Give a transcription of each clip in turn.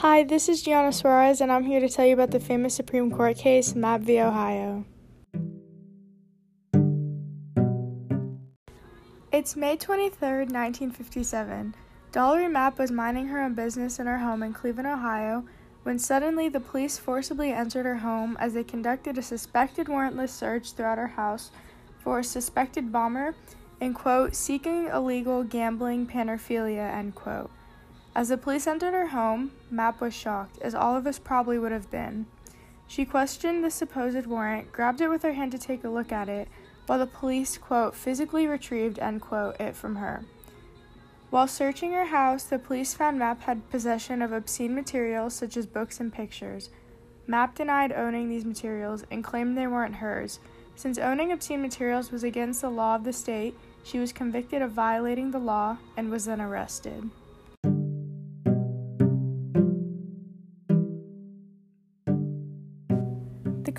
Hi, this is Gianna Suarez, and I'm here to tell you about the famous Supreme Court case, Mapp v. Ohio. It's May 23, 1957. Dolly Mapp was minding her own business in her home in Cleveland, Ohio, when suddenly the police forcibly entered her home as they conducted a suspected warrantless search throughout her house for a suspected bomber and, quote, seeking illegal gambling paraphernalia, end quote. As the police entered her home, Mapp was shocked, as all of us probably would have been. She questioned the supposed warrant, grabbed it with her hand to take a look at it, while the police, quote, physically retrieved, end quote, it from her. While searching her house, the police found Mapp had possession of obscene materials such as books and pictures. Mapp denied owning these materials and claimed they weren't hers. Since owning obscene materials was against the law of the state, she was convicted of violating the law and was then arrested.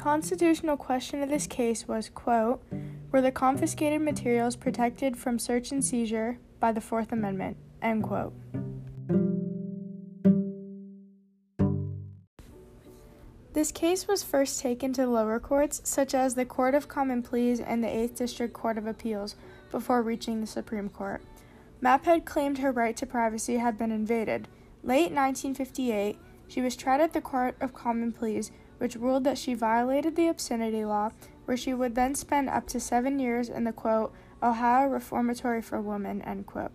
Constitutional question of this case was, quote, were the confiscated materials protected from search and seizure by the Fourth Amendment, end quote. This case was first taken to lower courts, such as the Court of Common Pleas and the 8th District Court of Appeals, before reaching the Supreme Court. Mapp had claimed her right to privacy had been invaded. Late 1958, she was tried at the Court of Common Pleas which ruled that she violated the obscenity law, where she would then spend up to seven years in the quote, Ohio Reformatory for Women, end quote.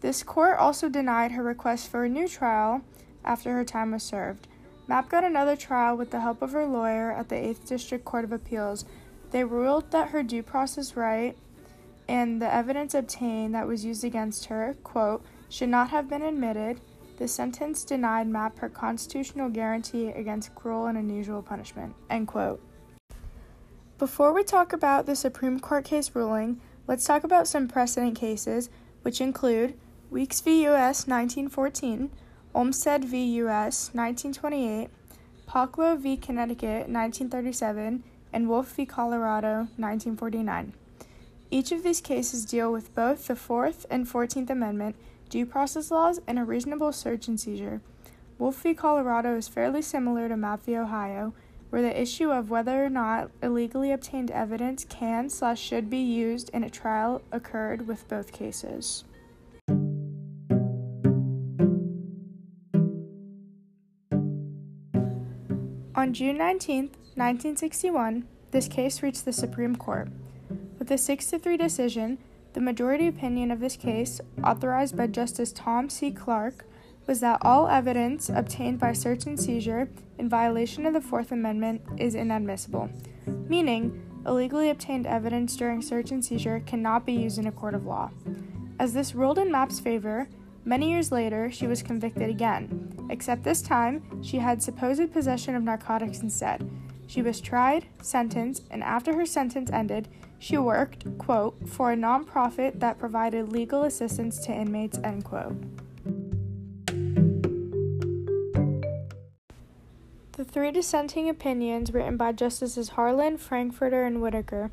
This court also denied her request for a new trial after her time was served. Mapp got another trial with the help of her lawyer at the 8th District Court of Appeals. They ruled that her due process right and the evidence obtained that was used against her, quote, should not have been admitted the sentence denied Mapp her constitutional guarantee against cruel and unusual punishment. End quote. Before we talk about the Supreme Court case ruling, let's talk about some precedent cases, which include Weeks v. U.S. 1914, Olmstead v. U.S. 1928, Palko v. Connecticut 1937, and Wolf v. Colorado 1949. Each of these cases deal with both the Fourth and Fourteenth Amendment due process laws, and a reasonable search and seizure. Wolf v. Colorado is fairly similar to Mapp v. Ohio, where the issue of whether or not illegally obtained evidence can slash should be used in a trial occurred with both cases. On June 19, 1961, this case reached the Supreme Court. With a 6 to 3 decision, the majority opinion of this case, authorized by Justice Tom C. Clark, was that all evidence obtained by search and seizure in violation of the Fourth Amendment is inadmissible, meaning illegally obtained evidence during search and seizure cannot be used in a court of law. As this ruled in Mapp's favor, many years later she was convicted again, except this time she had supposed possession of narcotics instead. She was tried, sentenced, and after her sentence ended, she worked, quote, for a nonprofit that provided legal assistance to inmates, end quote. The three dissenting opinions written by Justices Harlan, Frankfurter, and Whittaker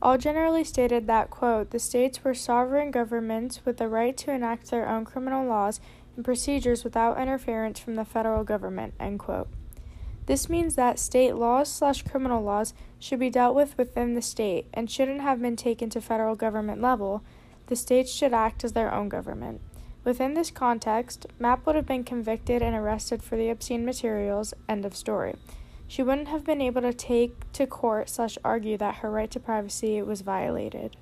all generally stated that, quote, the states were sovereign governments with the right to enact their own criminal laws and procedures without interference from the federal government, end quote. This means that state laws slash criminal laws should be dealt with within the state and shouldn't have been taken to federal government level. The states should act as their own government. Within this context, Mapp would have been convicted and arrested for the obscene materials. End of story. She wouldn't have been able to take to court slash argue that her right to privacy was violated.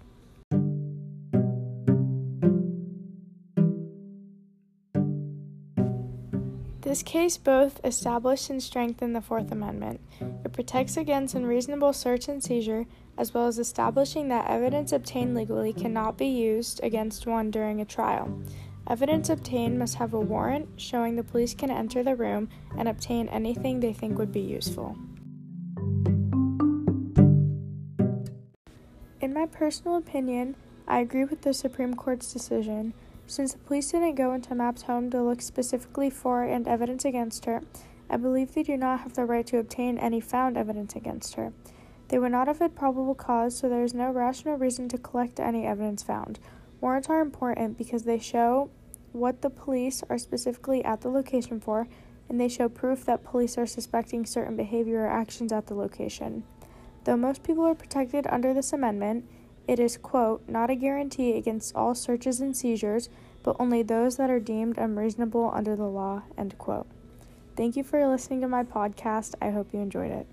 This case both established and strengthened the Fourth Amendment. It protects against unreasonable search and seizure, as well as establishing that evidence obtained legally cannot be used against one during a trial. Evidence obtained must have a warrant showing the police can enter the room and obtain anything they think would be useful. In my personal opinion, I agree with the Supreme Court's decision. Since the police didn't go into Mapp's home to look specifically for and evidence against her, I believe they do not have the right to obtain any found evidence against her. They would not have had probable cause, so there is no rational reason to collect any evidence found. Warrants are important because they show what the police are specifically at the location for, and they show proof that police are suspecting certain behavior or actions at the location. Though most people are protected under this amendment, it is, quote, not a guarantee against all searches and seizures, but only those that are deemed unreasonable under the law, end quote. Thank you for listening to my podcast. I hope you enjoyed it.